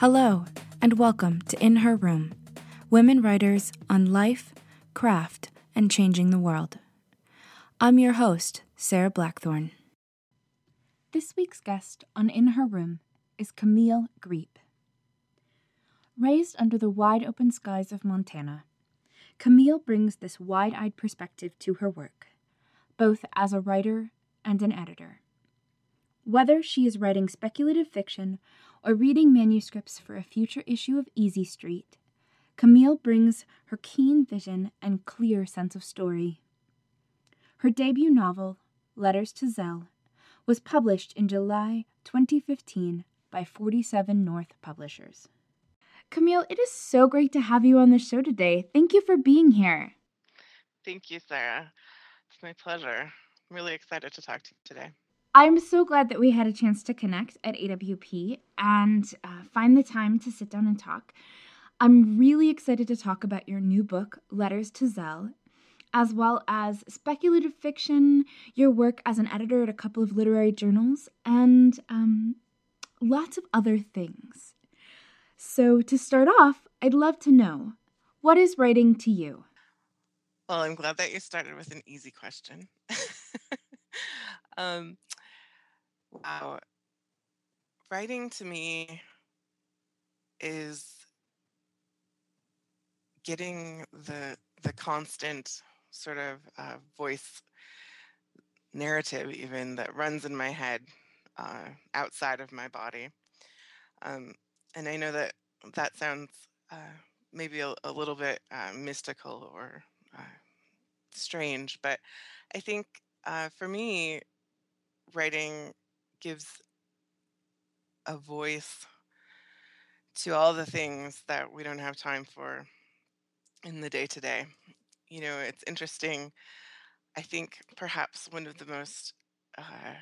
Hello, and welcome to In Her Room Women Writers on Life, Craft, and Changing the World. I'm your host, Sarah Blackthorne. This week's guest on In Her Room is Camille Griep. Raised under the wide open skies of Montana, Camille brings this wide eyed perspective to her work, both as a writer and an editor. Whether she is writing speculative fiction or reading manuscripts for a future issue of Easy Street, Camille brings her keen vision and clear sense of story. Her debut novel, Letters to Zell, was published in July 2015 by 47 North Publishers. Camille, it is so great to have you on the show today. Thank you for being here. Thank you, Sarah. It's my pleasure. I'm really excited to talk to you today. I'm so glad that we had a chance to connect at AWP and uh, find the time to sit down and talk. I'm really excited to talk about your new book, Letters to Zell, as well as speculative fiction, your work as an editor at a couple of literary journals, and um, lots of other things. So, to start off, I'd love to know what is writing to you? Well, I'm glad that you started with an easy question. um, Wow. Writing to me is getting the the constant sort of uh, voice narrative even that runs in my head uh, outside of my body um, and i know that that sounds uh, maybe a, a, little bit uh, mystical or uh, strange but i think uh, for me writing gives a voice to all the things that we don't have time for in the day to day. You know, it's interesting. I think perhaps one of the most, uh,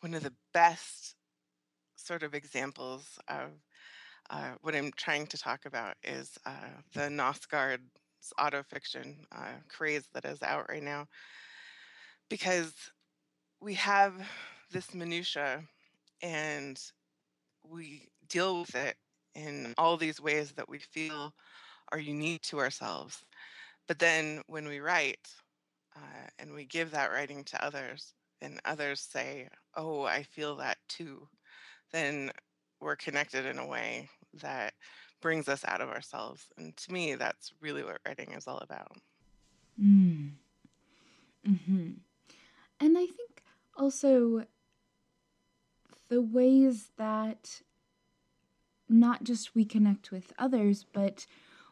one of the best sort of examples of uh, what I'm trying to talk about is uh, the Knausgaard's autofiction uh, craze that is out right now. Because we have this minutia and we deal with it in all these ways that we feel are unique to ourselves. But then when we write uh, and we give that writing to others, and others say, Oh, I feel that too, then we're connected in a way that brings us out of ourselves. And to me, that's really what writing is all about. Mm. Hmm. And I think also the ways that not just we connect with others, but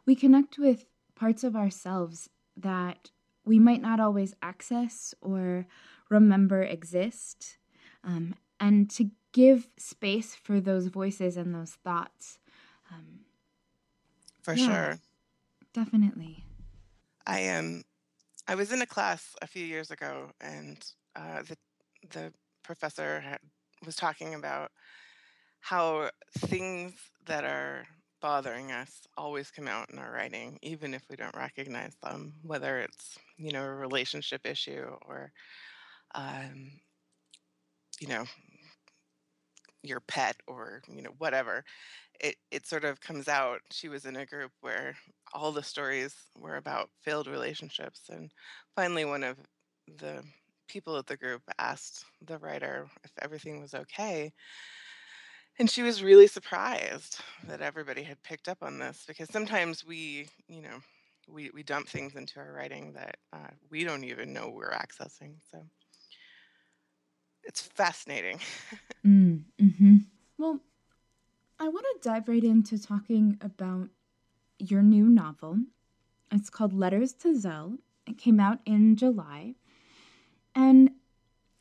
we connect with parts of ourselves that we might not always access or remember exist. Um, and to give space for those voices and those thoughts. Um, for yeah, sure. Definitely. I am. Um, I was in a class a few years ago, and uh, the the professor had was talking about how things that are bothering us always come out in our writing, even if we don't recognize them, whether it's, you know, a relationship issue or, um, you know, your pet or, you know, whatever. It, it sort of comes out. She was in a group where all the stories were about failed relationships. And finally, one of the people at the group asked the writer if everything was okay. And she was really surprised that everybody had picked up on this because sometimes we, you know, we, we dump things into our writing that uh, we don't even know we're accessing. So it's fascinating. mm, hmm Well, I want to dive right into talking about your new novel. It's called Letters to Zell. It came out in July. And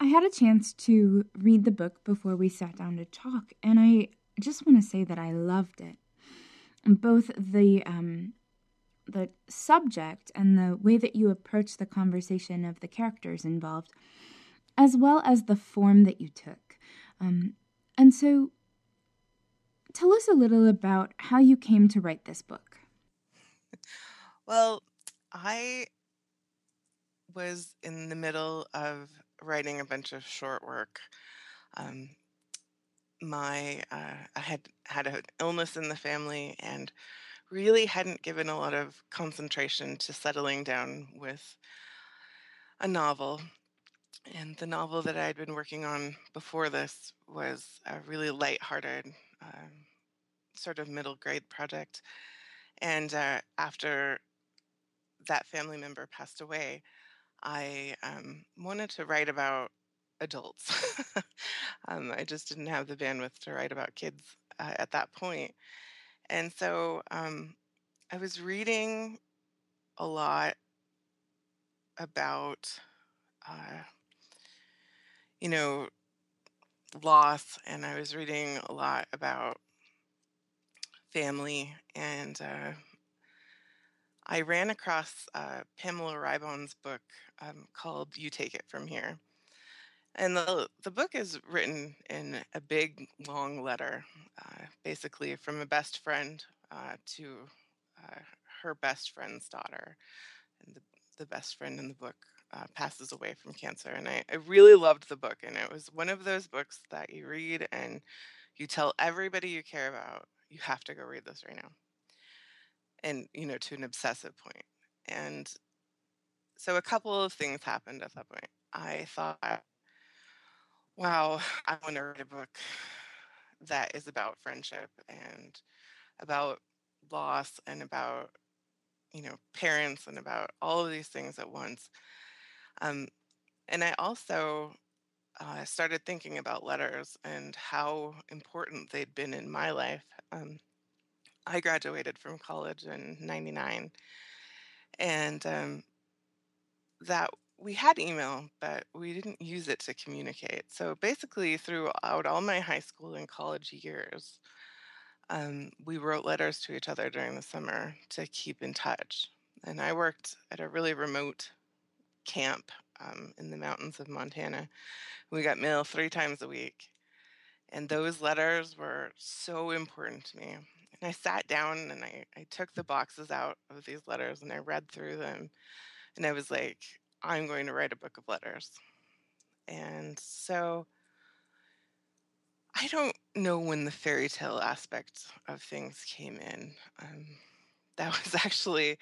I had a chance to read the book before we sat down to talk, and I just want to say that I loved it. Both the um, the subject and the way that you approach the conversation of the characters involved, as well as the form that you took. Um, and so, tell us a little about how you came to write this book. Well, I was in the middle of writing a bunch of short work. Um, my uh, I had had an illness in the family and really hadn't given a lot of concentration to settling down with a novel. And the novel that I had been working on before this was a really light-hearted, um, sort of middle grade project. And uh, after that family member passed away, I um, wanted to write about adults. um, I just didn't have the bandwidth to write about kids uh, at that point. And so um, I was reading a lot about, uh, you know, loss, and I was reading a lot about family. And uh, I ran across uh, Pamela Ribon's book um, called You Take It From Here. And the, the book is written in a big, long letter, uh, basically from a best friend uh, to uh, her best friend's daughter. And the, the best friend in the book uh, passes away from cancer. And I, I really loved the book. And it was one of those books that you read and you tell everybody you care about, you have to go read this right now. And, you know, to an obsessive point. And so a couple of things happened at that point. I thought, wow, I want to write a book that is about friendship and about loss and about you know parents and about all of these things at once um, and i also uh, started thinking about letters and how important they'd been in my life um, i graduated from college in 99 and um, that we had email, but we didn't use it to communicate. So basically, throughout all my high school and college years, um, we wrote letters to each other during the summer to keep in touch. And I worked at a really remote camp um, in the mountains of Montana. We got mail three times a week. And those letters were so important to me. And I sat down and I, I took the boxes out of these letters and I read through them. And I was like, I'm going to write a book of letters. And so I don't know when the fairy tale aspect of things came in. Um, that was actually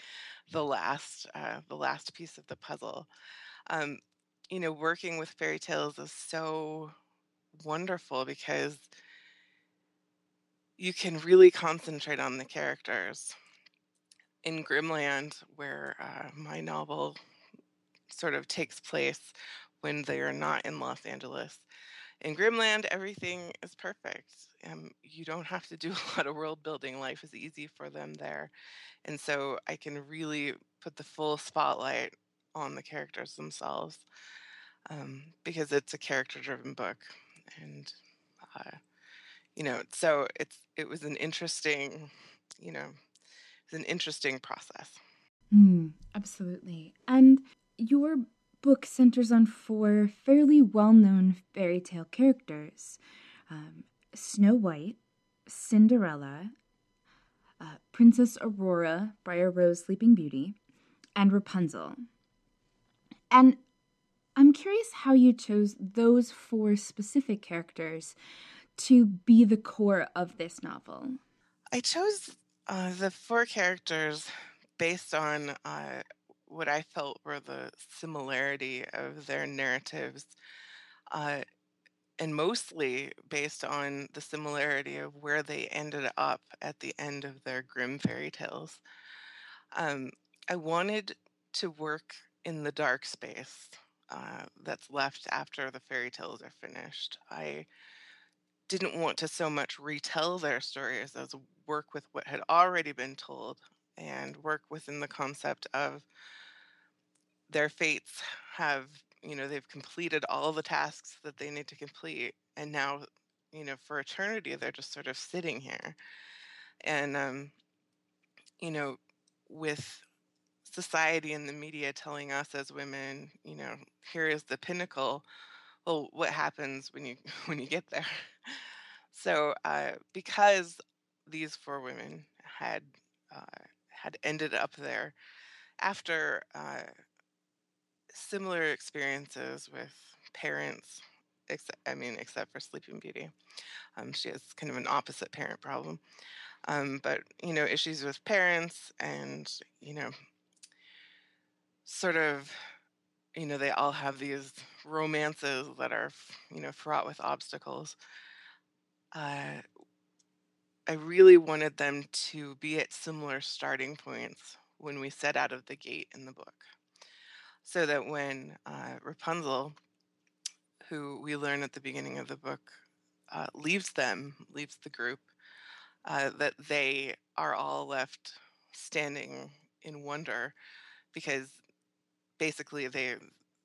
the last, uh, the last piece of the puzzle. Um, you know, working with fairy tales is so wonderful because you can really concentrate on the characters. In Grimland, where uh, my novel sort of takes place when they are not in Los Angeles. In Grimland, everything is perfect. Um, you don't have to do a lot of world building. Life is easy for them there. And so I can really put the full spotlight on the characters themselves um, because it's a character driven book. And, uh, you know, so it's it was an interesting, you know, it's an interesting process. Mm, absolutely. And your book centers on four fairly well known fairy tale characters um, Snow White, Cinderella, uh, Princess Aurora, Briar Rose, Sleeping Beauty, and Rapunzel. And I'm curious how you chose those four specific characters to be the core of this novel. I chose uh, the four characters based on uh, what I felt were the similarity of their narratives, uh, and mostly based on the similarity of where they ended up at the end of their Grimm fairy tales. Um, I wanted to work in the dark space uh, that's left after the fairy tales are finished. I didn't want to so much retell their stories as work with what had already been told and work within the concept of their fates have you know they've completed all the tasks that they need to complete and now you know for eternity they're just sort of sitting here and um you know with society and the media telling us as women you know here is the pinnacle well what happens when you when you get there so uh because these four women had uh, had ended up there after uh, similar experiences with parents I mean, except for Sleeping Beauty. Um, she has kind of an opposite parent problem. Um, but you know, issues with parents and you know, sort of, you know, they all have these romances that are you know fraught with obstacles. Uh, I really wanted them to be at similar starting points when we set out of the gate in the book, so that when uh, Rapunzel who we learn at the beginning of the book uh, leaves them, leaves the group, uh, that they are all left standing in wonder because basically they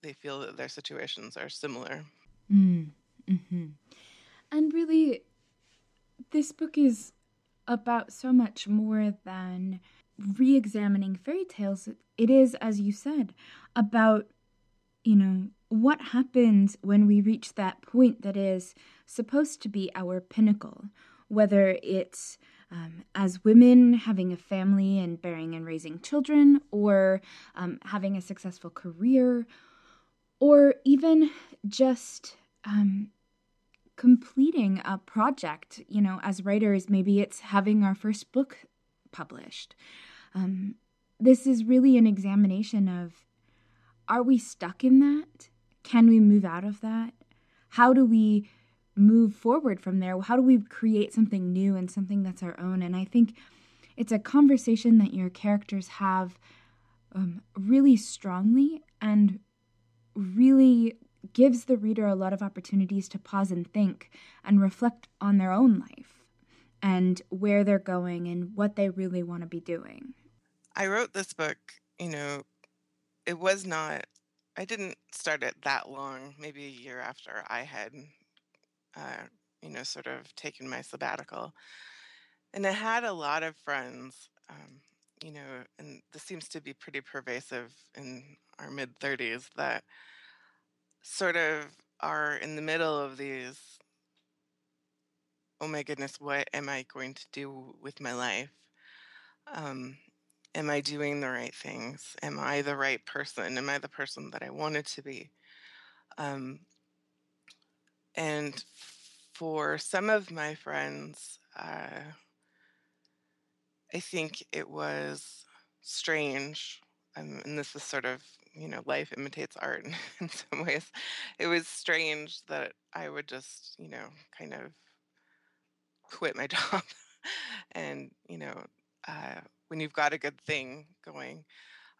they feel that their situations are similar. Mm, hmm And really, this book is about so much more than re examining fairy tales. It is, as you said, about, you know, what happens when we reach that point that is supposed to be our pinnacle, whether it's um, as women having a family and bearing and raising children, or um, having a successful career, or even just um, completing a project. You know, as writers, maybe it's having our first book published. Um, this is really an examination of are we stuck in that? Can we move out of that? How do we move forward from there? How do we create something new and something that's our own? And I think it's a conversation that your characters have um, really strongly and really gives the reader a lot of opportunities to pause and think and reflect on their own life and where they're going and what they really want to be doing. I wrote this book, you know, it was not I didn't start it that long, maybe a year after I had, uh, you know, sort of taken my sabbatical. And I had a lot of friends, um, you know, and this seems to be pretty pervasive in our mid 30s that sort of are in the middle of these oh my goodness, what am I going to do with my life? Um, am I doing the right things? Am I the right person? Am I the person that I wanted to be? Um, and for some of my friends, uh, I think it was strange. Um, and this is sort of, you know, life imitates art in some ways. It was strange that I would just, you know, kind of quit my job and, you know, uh, when you've got a good thing going.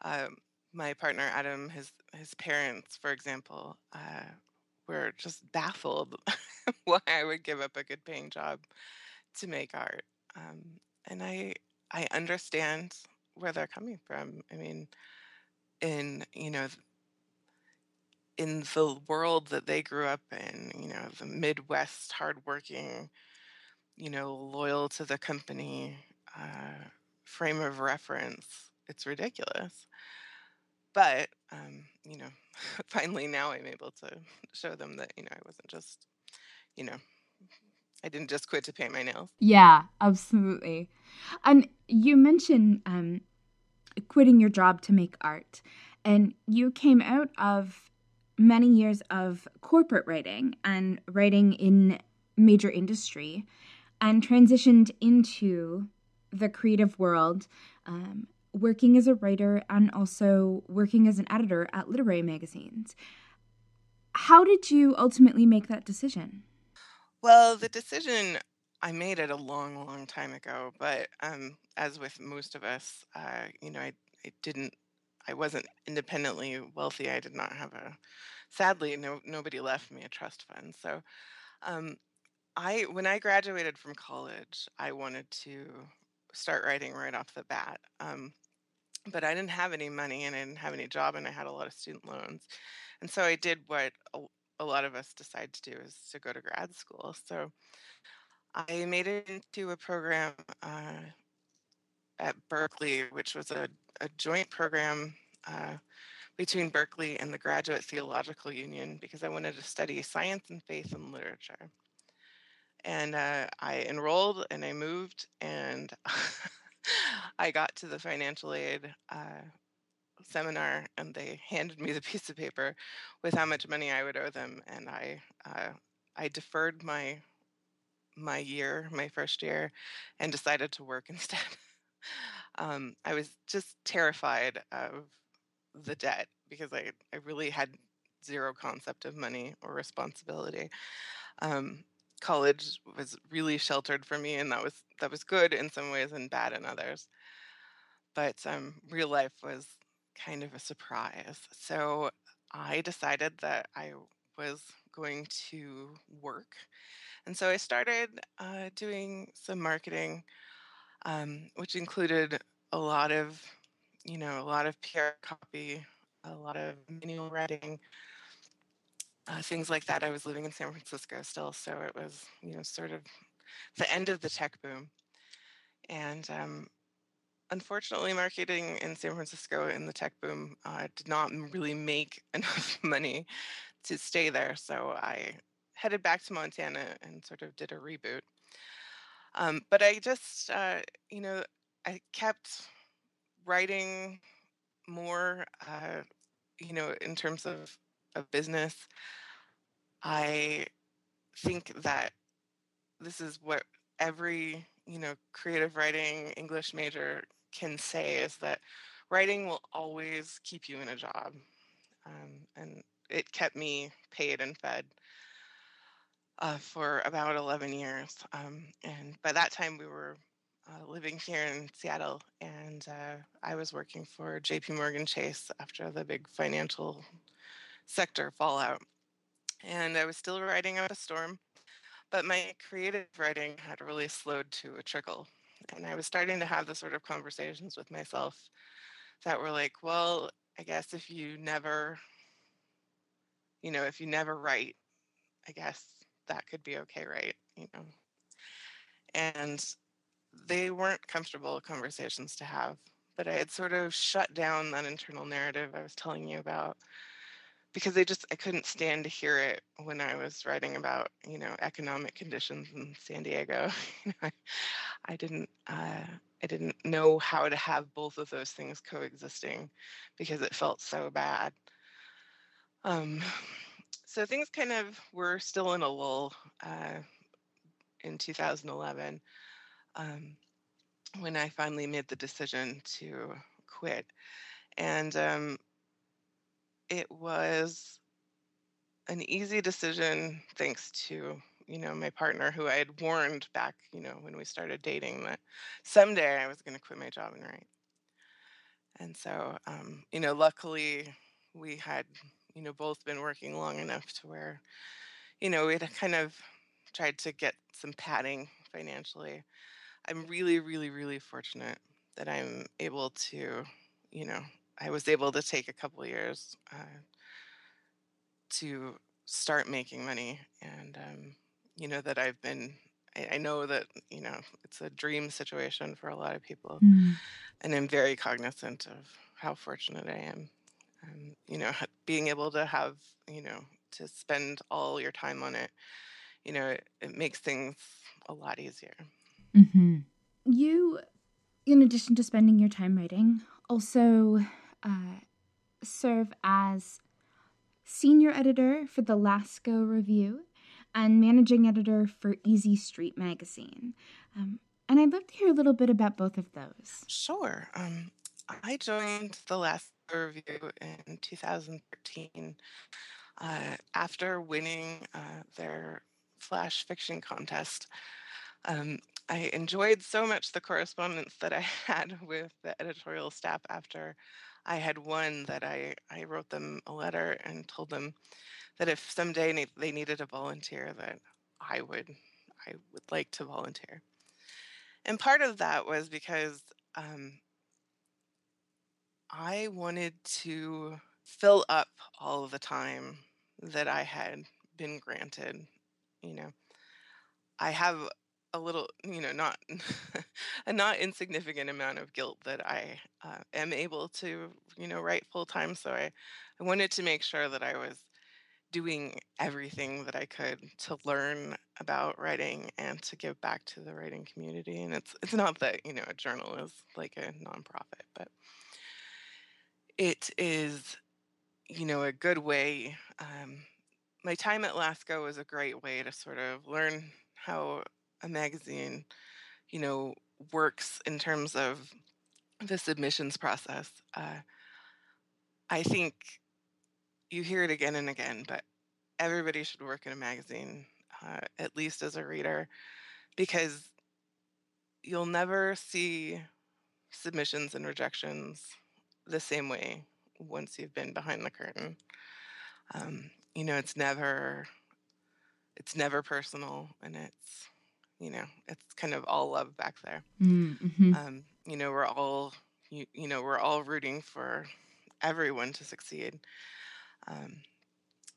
Um, my partner Adam, his his parents, for example, uh, were just baffled why I would give up a good paying job to make art, um, and I I understand where they're coming from. I mean, in you know in the world that they grew up in, you know, the Midwest, hardworking, you know, loyal to the company. Uh, frame of reference, it's ridiculous. But, um, you know, finally now I'm able to show them that, you know, I wasn't just, you know, I didn't just quit to paint my nails. Yeah, absolutely. And you mentioned um, quitting your job to make art, and you came out of many years of corporate writing and writing in major industry and transitioned into the creative world, um, working as a writer and also working as an editor at literary magazines. How did you ultimately make that decision? Well, the decision I made it a long, long time ago, but um, as with most of us, uh, you know, I, I didn't, I wasn't independently wealthy. I did not have a, sadly, no, nobody left me a trust fund. So, um, I when I graduated from college, I wanted to start writing right off the bat. Um, but I didn't have any money and I didn't have any job and I had a lot of student loans. And so I did what a, a lot of us decide to do is to go to grad school. So I made it into a program uh, at Berkeley, which was a, a joint program uh, between Berkeley and the Graduate Theological Union because I wanted to study science and faith and literature and uh, I enrolled and I moved and I got to the financial aid uh, seminar and they handed me the piece of paper with how much money I would owe them, and I uh, I deferred my my year, my first year, and decided to work instead. um, I was just terrified of the debt because I, I really had zero concept of money or responsibility. Um, college was really sheltered for me, and that was that was good in some ways and bad in others. But um, real life was kind of a surprise. So I decided that I was going to work, and so I started uh, doing some marketing, um, which included a lot of, you know, a lot of PR copy, a lot of manual writing, uh, things like that. I was living in San Francisco still, so it was, you know, sort of the end of the tech boom. And um, unfortunately, marketing in San Francisco in the tech boom uh, did not really make enough money to stay there. So I headed back to Montana and sort of did a reboot. Um, but I just, uh, you know, I kept writing more, uh, you know, in terms of, of business. I think that this is what every, you know, creative writing English major can say is that writing will always keep you in a job. Um, and it kept me paid and fed uh, for about 11 years. Um, and by that time, we were uh, living here in Seattle, and uh, I was working for JP Morgan Chase after the big financial sector fallout. And I was still writing up a storm, but my creative writing had really slowed to a trickle. And I was starting to have the sort of conversations with myself that were like, well, I guess if you never, you know, if you never write, I guess that could be okay, right? You know. And they weren't comfortable conversations to have, but I had sort of shut down that internal narrative I was telling you about because I just I couldn't stand to hear it when I was writing about you know economic conditions in San Diego. I, I didn't uh, I didn't know how to have both of those things coexisting because it felt so bad. Um, so things kind of were still in a lull uh, in 2011 um, when I finally made the decision to quit. And um, it was an easy decision thanks to you know my partner who i had warned back you know when we started dating that someday i was going to quit my job and write. And so um, you know luckily we had you know both been working long enough to where you know we had kind of tried to get some padding financially. I'm really really really fortunate that i'm able to you know I was able to take a couple years uh, to start making money, and um, you know that I've been. I, I, know that you know it's a dream situation for a lot of people, mm. and I'm very cognizant of how fortunate I am. Um, you know, being able to have you know to spend all your time on it, you know, it, it makes things a lot easier. Mm-hmm. You, in addition to spending your time writing, also uh, serve as senior editor for the Lascaux Review and managing editor for Easy Street magazine. Um, and I'd love to hear a little bit about both of those. Sure. Um, I joined the Lascaux Review in 2013 uh, after winning uh, their flash fiction contest. Um, I enjoyed so much the correspondence that I had with the editorial staff after I had one that I, I wrote them a letter and told them that if someday they needed a volunteer, that I would I would like to volunteer. And part of that was because um, I wanted to fill up all of the time that I had been granted. You know, I have a little, you know, not a not insignificant amount of guilt that I uh, am able to, you know, write full time. So I, I wanted to make sure that I was doing everything that I could to learn about writing and to give back to the writing community. And it's it's not that you know a journal is like a nonprofit, but it is, you know, a good way. Um, my time at Lascaux was a great way to sort of learn how a magazine, you know, works in terms of the submissions process. Uh, I think you hear it again and again, but everybody should work in a magazine, uh, at least as a reader, because you'll never see submissions and rejections the same way once you've been behind the curtain. Um, you know, it's never it's never personal, and it's you know it's kind of all love back there. Mm-hmm. Um, you know, we're all you, you know we're all rooting for everyone to succeed. Um,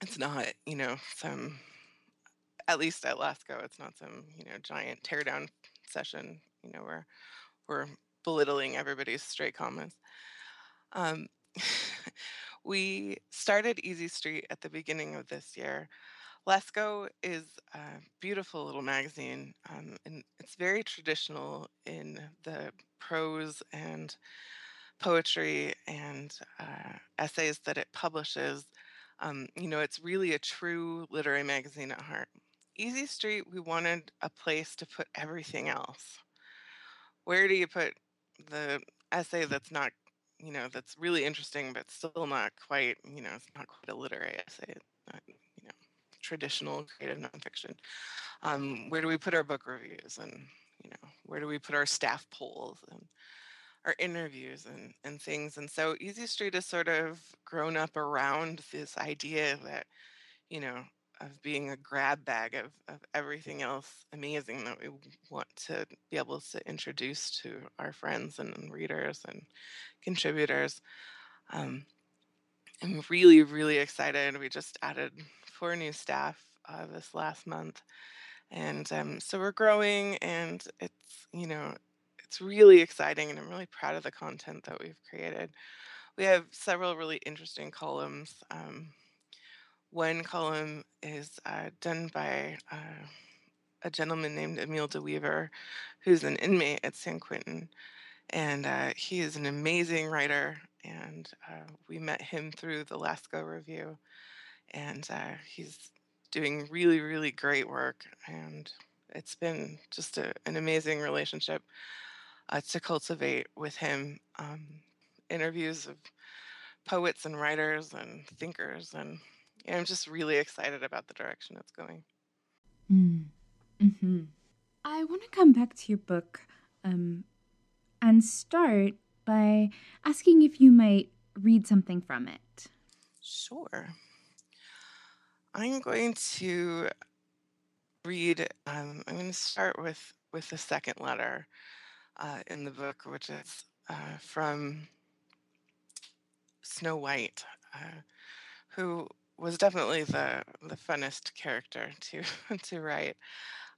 it's not you know some at least at Lascaux, it's not some you know giant teardown session. You know, where we're belittling everybody's straight comments. Um, we started Easy Street at the beginning of this year. Lascaux is a beautiful little magazine, um, and it's very traditional in the prose and poetry and uh, essays that it publishes. Um, you know, it's really a true literary magazine at heart. Easy Street, we wanted a place to put everything else. Where do you put the essay that's not, you know, that's really interesting, but still not quite, you know, it's not quite a literary essay, traditional creative nonfiction. Um, where do we put our book reviews and, you know, where do we put our staff polls and our interviews and, and things? And so Easy Street has sort of grown up around this idea that, you know, of being a grab bag of, of everything else amazing that we want to be able to introduce to our friends and readers and contributors. Um, I'm really, really excited. We just added four new staff uh, this last month. And um, so we're growing, and it's, you know, it's really exciting, and I'm really proud of the content that we've created. We have several really interesting columns. Um, one column is uh, done by uh, a gentleman named Emile DeWeaver, who's an inmate at San Quentin. And uh, he is an amazing writer. And uh, we met him through the Lascaux Review. And uh, he's doing really, really great work. And it's been just a, an amazing relationship uh, to cultivate with him. Um, interviews of poets and writers and thinkers and yeah, I'm just really excited about the direction it's going. Mm. hmm I want to come back to your book um, and start by asking if you might read something from it. Sure. I'm going to read. Um, I'm going to start with with the second letter uh, in the book, which is uh, from Snow White, uh, who was definitely the the funnest character to to write.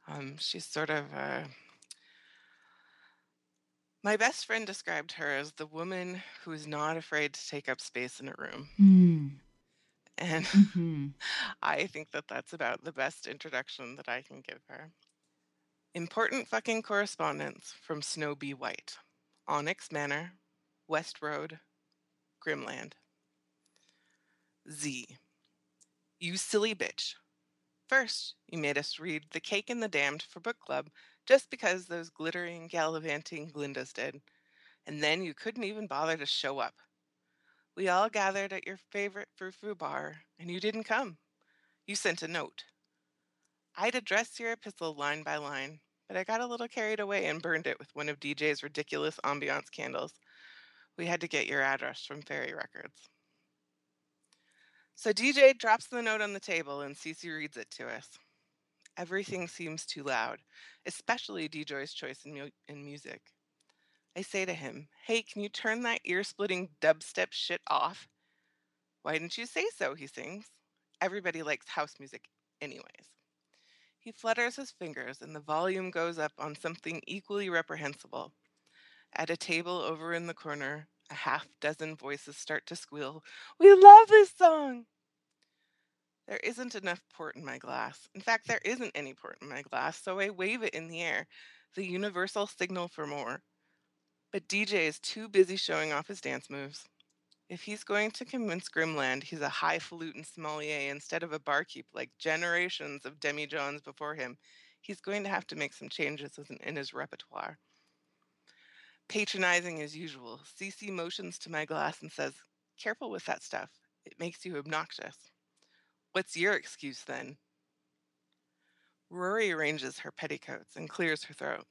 Um, she's sort of a, my best friend described her as the woman who is not afraid to take up space in a room. Mm. And mm-hmm. I think that that's about the best introduction that I can give her. Important fucking correspondence from Snow B. White, Onyx Manor, West Road, Grimland. Z. You silly bitch. First, you made us read The Cake and the Damned for book club just because those glittering, gallivanting Glindas did. And then you couldn't even bother to show up. We all gathered at your favorite frou frou bar, and you didn't come. You sent a note. I'd address your epistle line by line, but I got a little carried away and burned it with one of DJ's ridiculous ambiance candles. We had to get your address from Fairy Records. So DJ drops the note on the table and Cece reads it to us. Everything seems too loud, especially DJ's choice in, mu- in music. I say to him, Hey, can you turn that ear splitting dubstep shit off? Why didn't you say so? He sings. Everybody likes house music, anyways. He flutters his fingers and the volume goes up on something equally reprehensible. At a table over in the corner, a half dozen voices start to squeal, We love this song! There isn't enough port in my glass. In fact, there isn't any port in my glass, so I wave it in the air, the universal signal for more. But DJ is too busy showing off his dance moves. If he's going to convince Grimland he's a highfalutin sommelier instead of a barkeep like generations of demi-johns before him, he's going to have to make some changes in his repertoire. Patronizing as usual, Cece motions to my glass and says, Careful with that stuff. It makes you obnoxious. What's your excuse then? Rory arranges her petticoats and clears her throat.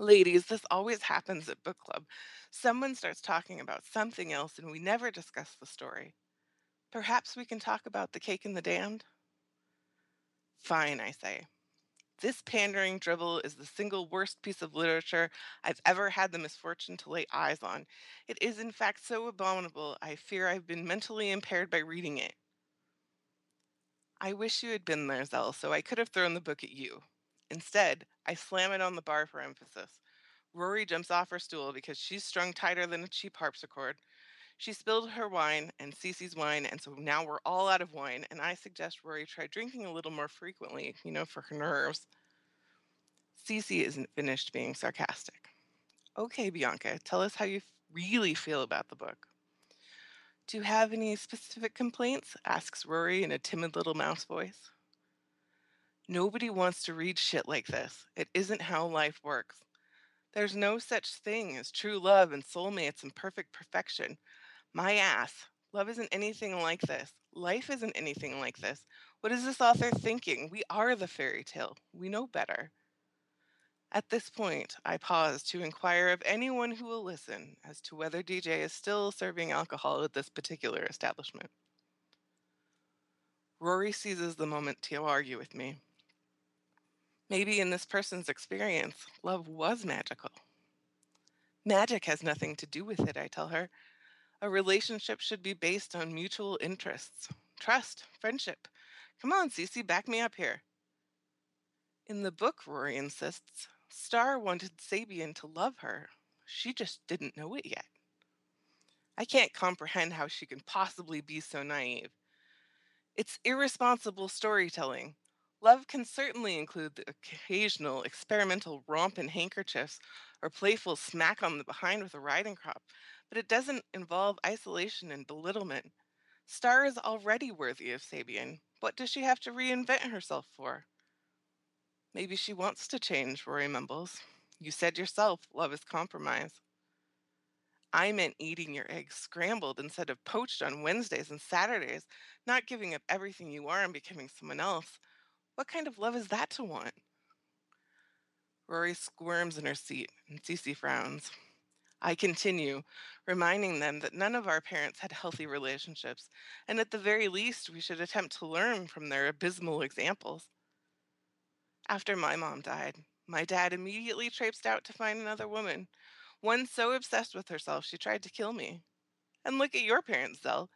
Ladies, this always happens at book club. Someone starts talking about something else and we never discuss the story. Perhaps we can talk about the cake and the damned? Fine, I say. This pandering drivel is the single worst piece of literature I've ever had the misfortune to lay eyes on. It is, in fact, so abominable, I fear I've been mentally impaired by reading it. I wish you had been there, Zell, so I could have thrown the book at you. Instead, I slam it on the bar for emphasis. Rory jumps off her stool because she's strung tighter than a cheap harpsichord. She spilled her wine and Cece's wine, and so now we're all out of wine, and I suggest Rory try drinking a little more frequently, you know, for her nerves. Cece isn't finished being sarcastic. Okay, Bianca, tell us how you really feel about the book. Do you have any specific complaints? asks Rory in a timid little mouse voice. Nobody wants to read shit like this. It isn't how life works. There's no such thing as true love and soulmates and perfect perfection. My ass. Love isn't anything like this. Life isn't anything like this. What is this author thinking? We are the fairy tale. We know better. At this point, I pause to inquire of anyone who will listen as to whether DJ is still serving alcohol at this particular establishment. Rory seizes the moment to argue with me. Maybe in this person's experience, love was magical. Magic has nothing to do with it, I tell her. A relationship should be based on mutual interests, trust, friendship. Come on, Cece, back me up here. In the book, Rory insists, Star wanted Sabian to love her. She just didn't know it yet. I can't comprehend how she can possibly be so naive. It's irresponsible storytelling. Love can certainly include the occasional experimental romp in handkerchiefs or playful smack on the behind with a riding crop, but it doesn't involve isolation and belittlement. Star is already worthy of Sabian. What does she have to reinvent herself for? Maybe she wants to change, Rory mumbles. You said yourself, love is compromise. I meant eating your eggs scrambled instead of poached on Wednesdays and Saturdays, not giving up everything you are and becoming someone else. What kind of love is that to want? Rory squirms in her seat, and Cece frowns. I continue, reminding them that none of our parents had healthy relationships, and at the very least, we should attempt to learn from their abysmal examples. After my mom died, my dad immediately traipsed out to find another woman, one so obsessed with herself she tried to kill me. And look at your parents, Zell.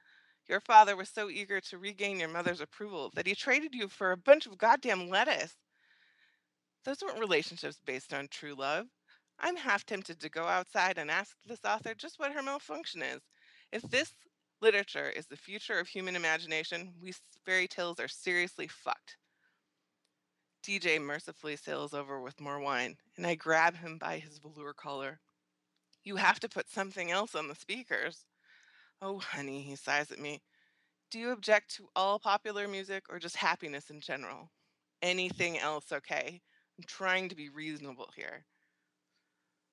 Your father was so eager to regain your mother's approval that he traded you for a bunch of goddamn lettuce. Those weren't relationships based on true love. I'm half tempted to go outside and ask this author just what her malfunction is. If this literature is the future of human imagination, we fairy tales are seriously fucked. DJ mercifully sails over with more wine, and I grab him by his velour collar. You have to put something else on the speakers. Oh, honey, he sighs at me. Do you object to all popular music or just happiness in general? Anything else okay? I'm trying to be reasonable here.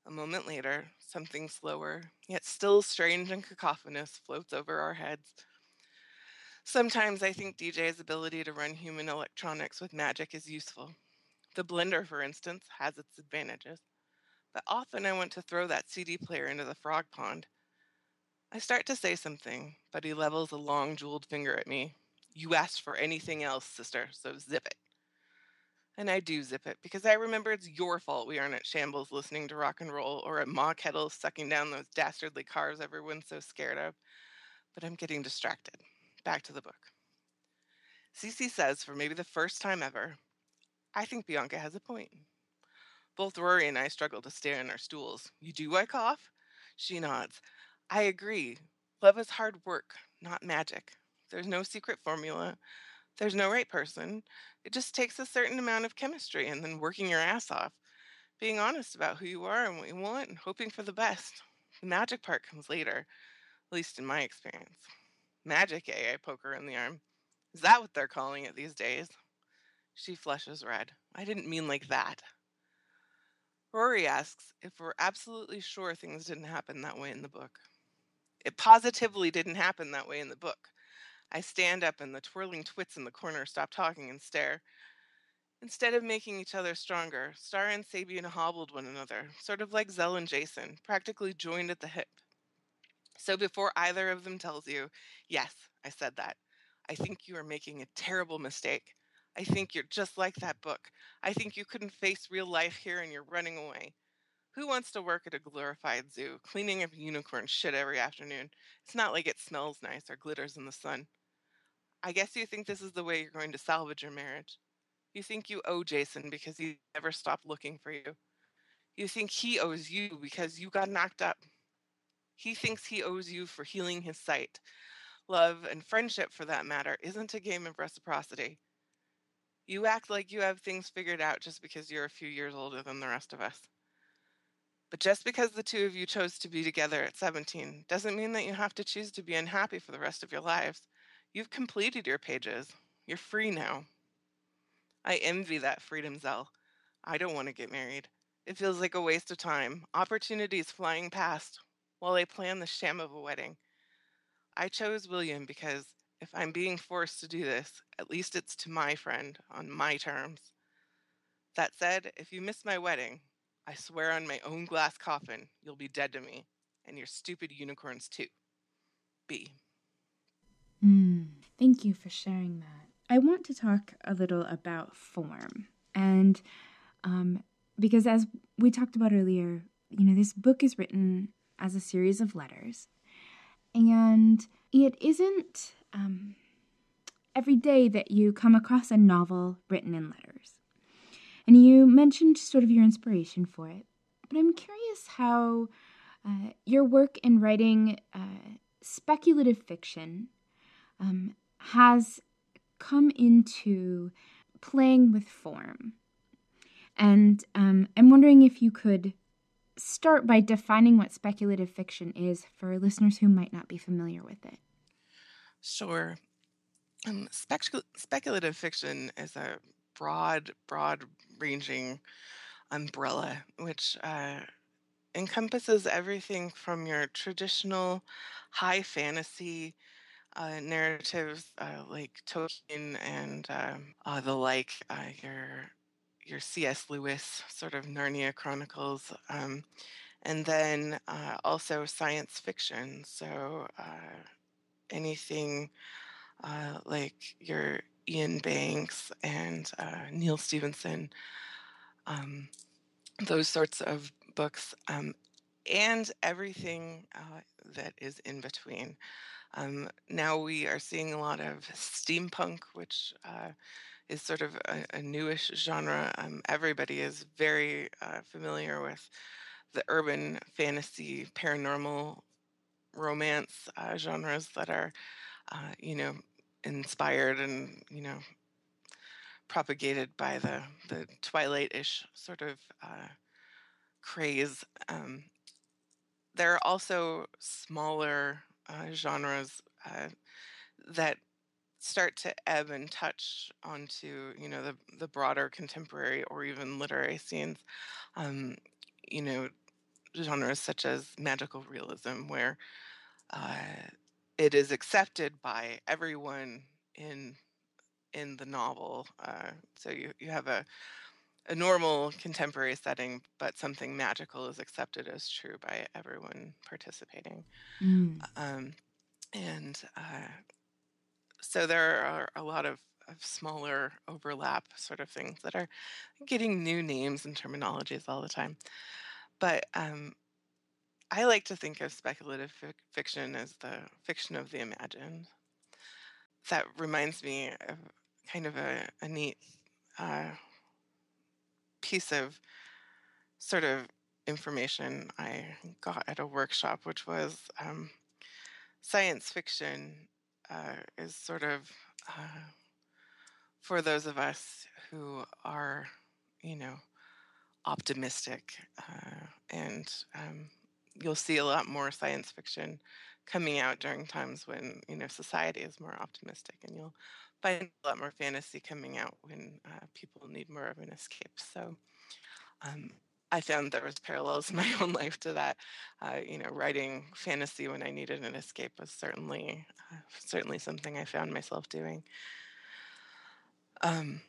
A moment later, something slower, yet still strange and cacophonous, floats over our heads. Sometimes I think DJ's ability to run human electronics with magic is useful. The blender, for instance, has its advantages. But often I want to throw that CD player into the frog pond I start to say something, but he levels a long jeweled finger at me. You asked for anything else, sister, so zip it. And I do zip it because I remember it's your fault we aren't at Shambles listening to rock and roll or at Ma Kettle sucking down those dastardly cars everyone's so scared of. But I'm getting distracted. Back to the book. Cece says, for maybe the first time ever, I think Bianca has a point. Both Rory and I struggle to stay on our stools. You do, I cough? She nods. I agree. Love is hard work, not magic. There's no secret formula. There's no right person. It just takes a certain amount of chemistry and then working your ass off, being honest about who you are and what you want, and hoping for the best. The magic part comes later. at least in my experience. Magic A, I poke her in the arm. Is that what they're calling it these days? She flushes red. I didn't mean like that. Rory asks if we're absolutely sure things didn't happen that way in the book. It positively didn't happen that way in the book. I stand up and the twirling twits in the corner stop talking and stare. Instead of making each other stronger, Star and Sabian hobbled one another, sort of like Zell and Jason, practically joined at the hip. So before either of them tells you, yes, I said that, I think you are making a terrible mistake. I think you're just like that book. I think you couldn't face real life here and you're running away. Who wants to work at a glorified zoo, cleaning up unicorn shit every afternoon? It's not like it smells nice or glitters in the sun. I guess you think this is the way you're going to salvage your marriage. You think you owe Jason because he never stopped looking for you. You think he owes you because you got knocked up. He thinks he owes you for healing his sight. Love and friendship, for that matter, isn't a game of reciprocity. You act like you have things figured out just because you're a few years older than the rest of us. But just because the two of you chose to be together at 17 doesn't mean that you have to choose to be unhappy for the rest of your lives. You've completed your pages. You're free now. I envy that freedom Zell. I don't want to get married. It feels like a waste of time. Opportunities flying past while I plan the sham of a wedding. I chose William because if I'm being forced to do this, at least it's to my friend on my terms. That said, if you miss my wedding, I swear on my own glass coffin, you'll be dead to me, and your stupid unicorns too. B. Mm, thank you for sharing that. I want to talk a little about form. And um, because, as we talked about earlier, you know, this book is written as a series of letters. And it isn't um, every day that you come across a novel written in letters. And you mentioned sort of your inspiration for it. But I'm curious how uh, your work in writing uh, speculative fiction um, has come into playing with form. And um, I'm wondering if you could start by defining what speculative fiction is for listeners who might not be familiar with it. Sure. Um, specul- speculative fiction is a broad, broad ranging umbrella, which uh, encompasses everything from your traditional high fantasy uh, narratives uh, like Tolkien and um, uh, the like, uh, your your C.S. Lewis sort of Narnia Chronicles, um, and then uh, also science fiction. So uh, anything like your Iain Banks and Neal Stephenson, um, those sorts of books, um, and everything that is in between. Um, now we are seeing a lot of steampunk, which uh, is sort of a, a newish genre. Um, everybody is very uh, familiar with the urban fantasy, paranormal romance uh, genres that are, uh, you know, inspired and you know propagated by the the Twilight-ish sort of uh, craze. Um, there are also smaller uh, genres uh, that start to ebb and touch onto you know the the broader contemporary or even literary scenes um, you know genres such as magical realism where uh, it is accepted by everyone in in the novel uh, so you you have a a normal contemporary setting, but something magical is accepted as true by everyone participating. Mm. Um, and uh, so there are a lot of, of, smaller overlap sort of things that are getting new names and terminologies all the time. But um, I like to think of speculative fic- fiction as the fiction of the imagined. That reminds me of kind of a, a neat uh, piece of sort of information I got at a workshop, which was um, science fiction uh, is sort of uh, for those of us who are, you know, optimistic, uh, and um, you'll see a lot more science fiction coming out during times when you know society is more optimistic and you'll find a lot more fantasy coming out when uh, people need more of an escape so um, I found there was parallels in my own life to that. Uh, you know, writing fantasy when I needed an escape was certainly uh, certainly something I found myself doing. Um,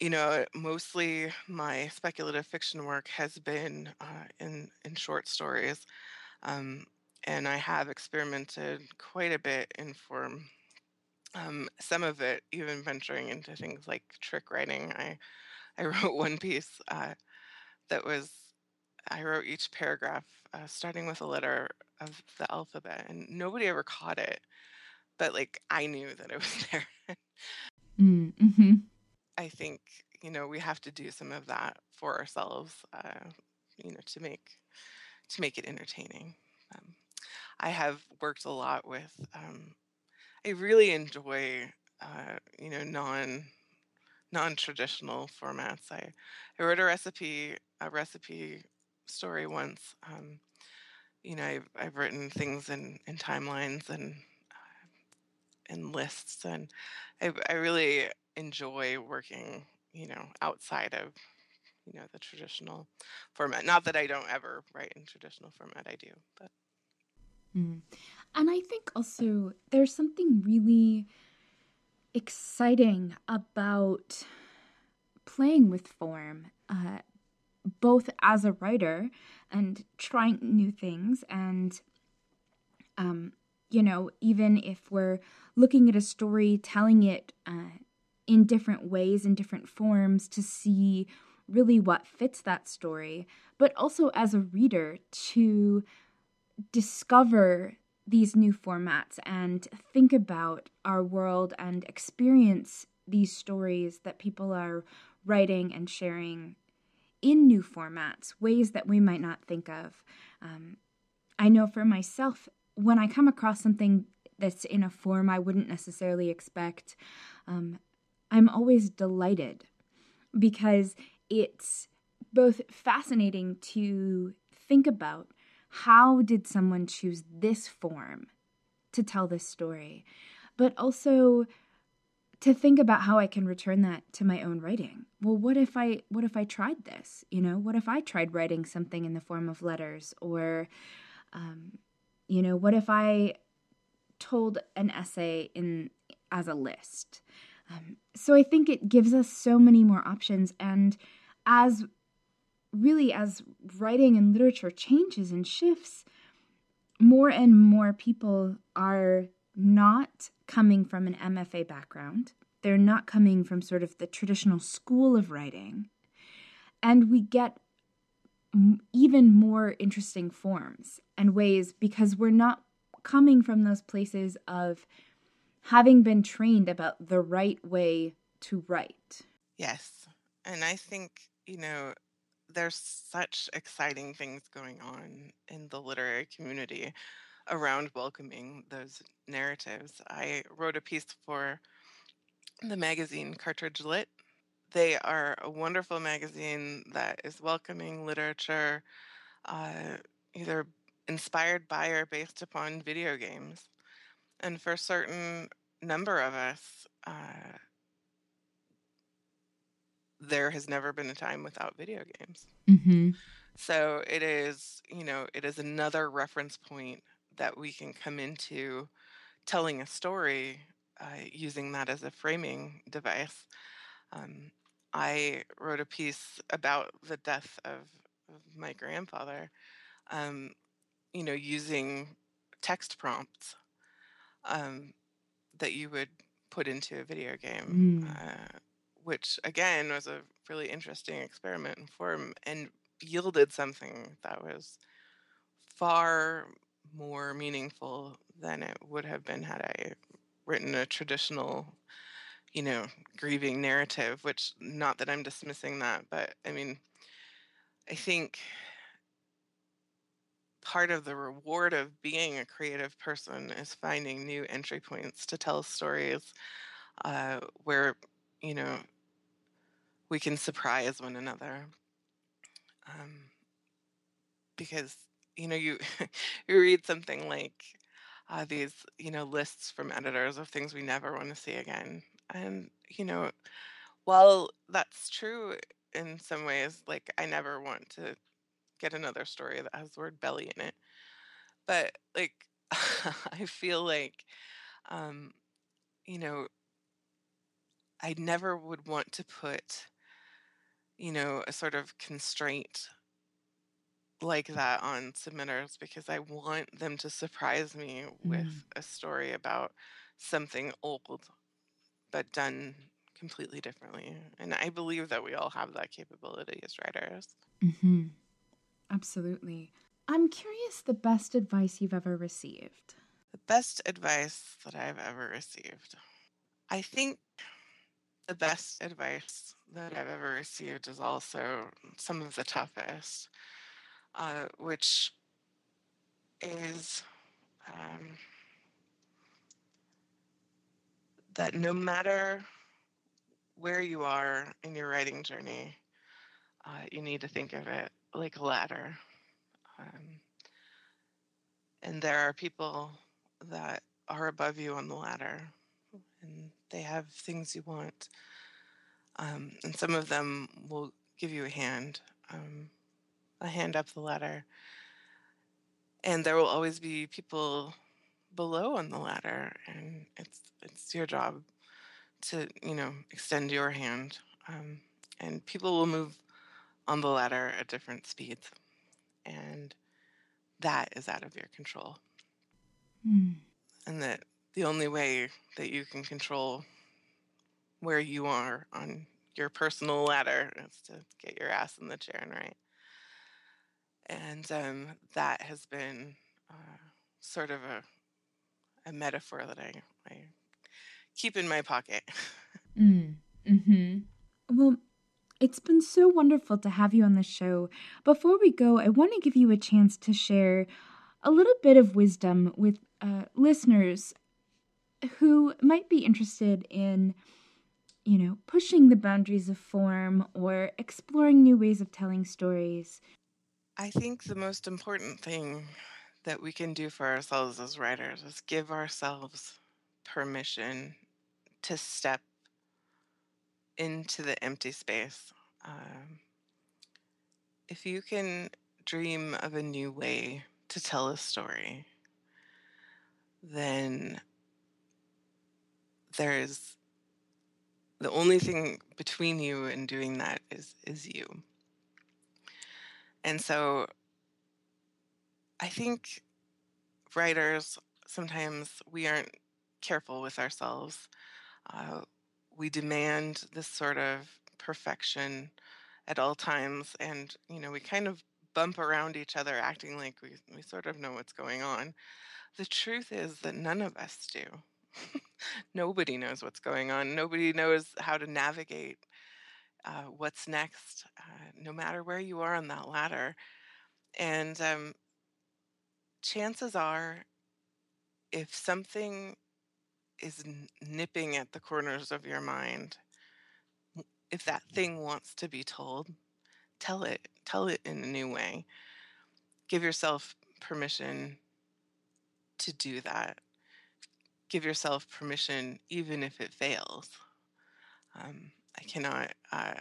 you know, mostly my speculative fiction work has been uh, in in short stories, um, and I have experimented quite a bit in form. Um, some of it even venturing into things like trick writing. I I wrote one piece uh, that was I wrote each paragraph uh, starting with a letter of the alphabet, and nobody ever caught it, but like I knew that it was there. Mm, mm-hmm. I think you know we have to do some of that for ourselves, uh, you know, to make to make it entertaining. Um, I have worked a lot with. Um, I really enjoy, uh, you know, non non-traditional formats. I, I wrote a recipe a recipe story once. Um, you know, I've, I've written things in, in timelines and uh, and lists, and I, I really enjoy working, you know, outside of you know the traditional format. Not that I don't ever write in traditional format, I do, but. Mm. And I think also there's something really exciting about playing with form, uh, both as a writer and trying new things, and, um, you know, even if we're looking at a story, telling it uh, in different ways, in different forms to see really what fits that story, but also as a reader to discover these new formats and think about our world and experience these stories that people are writing and sharing in new formats, ways that we might not think of. Um, I know for myself, when I come across something that's in a form I wouldn't necessarily expect, um, I'm always delighted because it's both fascinating to think about how did someone choose this form to tell this story, but also to think about how I can return that to my own writing. Well, what if I what if I tried this? You know, what if I tried writing something in the form of letters, or, um, you know, what if I told an essay in as a list? Um, so I think it gives us so many more options, and as really, as writing and literature changes and shifts, more and more people are not coming from an MFA background. They're not coming from sort of the traditional school of writing. And we get even more interesting forms and ways because we're not coming from those places of having been trained about the right way to write. Yes. And I think, you know, there's such exciting things going on in the literary community around welcoming those narratives. I wrote a piece for the magazine Cartridge Lit. They are a wonderful magazine that is welcoming literature, uh, either inspired by or based upon video games. And for a certain number of us, uh, there has never been a time without video games. Mm-hmm. So it is, you know, it is another reference point that we can come into telling a story uh, using that as a framing device. Um, I wrote a piece about the death of, of my grandfather, um, you know, using text prompts um, that you would put into a video game. Mm. Uh, which again was a really interesting experiment in form and yielded something that was far more meaningful than it would have been had I written a traditional, you know, grieving narrative, which not that I'm dismissing that, but I mean, I think part of the reward of being a creative person is finding new entry points to tell stories uh, where, you know, we can surprise one another. Um, because you know you you read something like uh, these, you know, lists from editors of things we never want to see again. And, you know, while that's true in some ways, like I never want to get another story that has the word belly in it. But like I feel like um, you know, I never would want to put, you know, a sort of constraint like that on submitters because I want them to surprise me with Mm. a story about something old but done completely differently. And I believe that we all have that capability as writers. Mm-hmm. Absolutely. I'm curious the best advice you've ever received. The best advice that I've ever received. I think the best advice that I've ever received is also some of the toughest, uh, which is um, that no matter where you are in your writing journey, uh, you need to think of it like a ladder. Um, and there are people that are above you on the ladder, and they have things you want. Um, and some of them will give you a hand, um, a hand up the ladder. And there will always be people below on the ladder, and it's it's your job to you know extend your hand. Um, and people will move on the ladder at different speeds, and that is out of your control. Mm. and that the only way that you can control where you are on your personal ladder is to get your ass in the chair and write. And um, that has been uh, sort of a, a metaphor that I, I keep in my pocket. Mm. Mm-hmm. Well, it's been so wonderful to have you on the show. Before we go, I want to give you a chance to share a little bit of wisdom with uh, listeners who might be interested in, you know, pushing the boundaries of form or exploring new ways of telling stories. I think the most important thing that we can do for ourselves as writers is give ourselves permission to step into the empty space. Um, if you can dream of a new way to tell a story, then there's the only thing between you and doing that is is you. And so I think writers sometimes we aren't careful with ourselves. Uh, we demand this sort of perfection at all times, and you know we kind of bump around each other, acting like we we sort of know what's going on. The truth is that none of us do. Nobody knows what's going on. Nobody knows how to navigate uh, what's next, uh, no matter where you are on that ladder. And um, chances are, if something is nipping at the corners of your mind, if that thing wants to be told, tell it. Tell it in a new way. Give yourself permission to do that. Give yourself permission, even if it fails. Um, I cannot. Uh,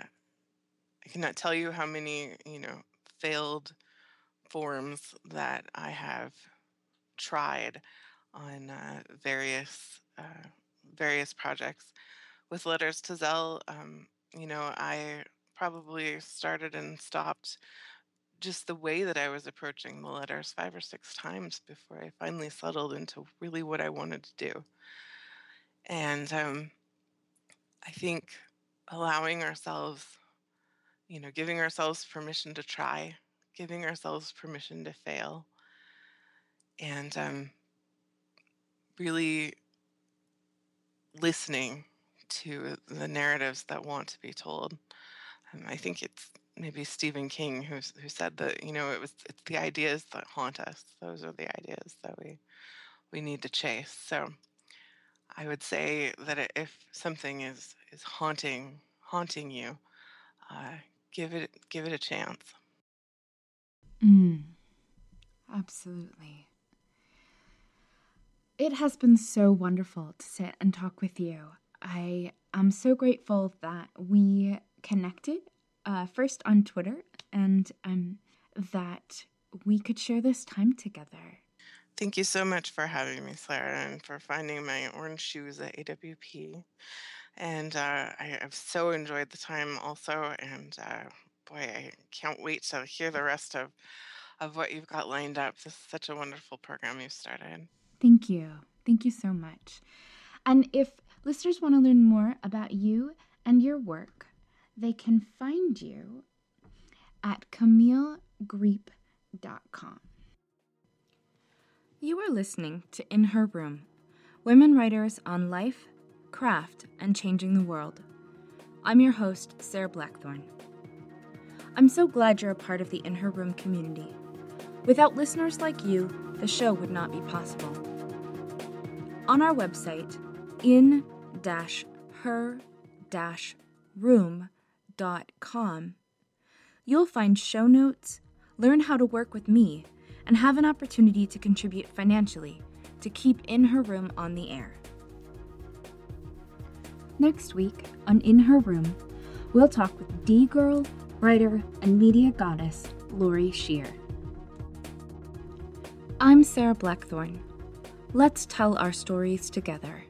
I cannot tell you how many you know failed forms that I have tried on uh, various uh, various projects. With Letters to Zell, um, you know, I probably started and stopped just the way that I was approaching the letters five or six times before I finally settled into really what I wanted to do. And um, I think allowing ourselves, you know, giving ourselves permission to try, giving ourselves permission to fail, and um, really listening to the narratives that want to be told. I think it's maybe Stephen King who who said that you know it was it's the ideas that haunt us. Those are the ideas that we we need to chase. So I would say that if something is is haunting haunting you, uh, give it give it a chance. Mm. Absolutely. It has been so wonderful to sit and talk with you. I am so grateful that we connected uh, first on Twitter and um, that we could share this time together. Thank you so much for having me, Sarah, and for finding my orange shoes at AWP. And uh, I, have so enjoyed the time also. And uh, boy, I can't wait to hear the rest of, of what you've got lined up. This is such a wonderful program you've started. Thank you. Thank you so much. And if listeners want to learn more about you and your work, they can find you at camillegriep.com. You are listening to In Her Room Women Writers on Life, Craft, and Changing the World. I'm your host, Sarah Blackthorn. I'm so glad you're a part of the In Her Room community. Without listeners like you, the show would not be possible. On our website, in her room.com, you'll find show notes, learn how to work with me, and have an opportunity to contribute financially to keep In Her Room on the air. Next week on In Her Room, we'll talk with D Girl, writer, and media goddess Lori Shear. I'm Sarah Blackthorn. Let's tell our stories together.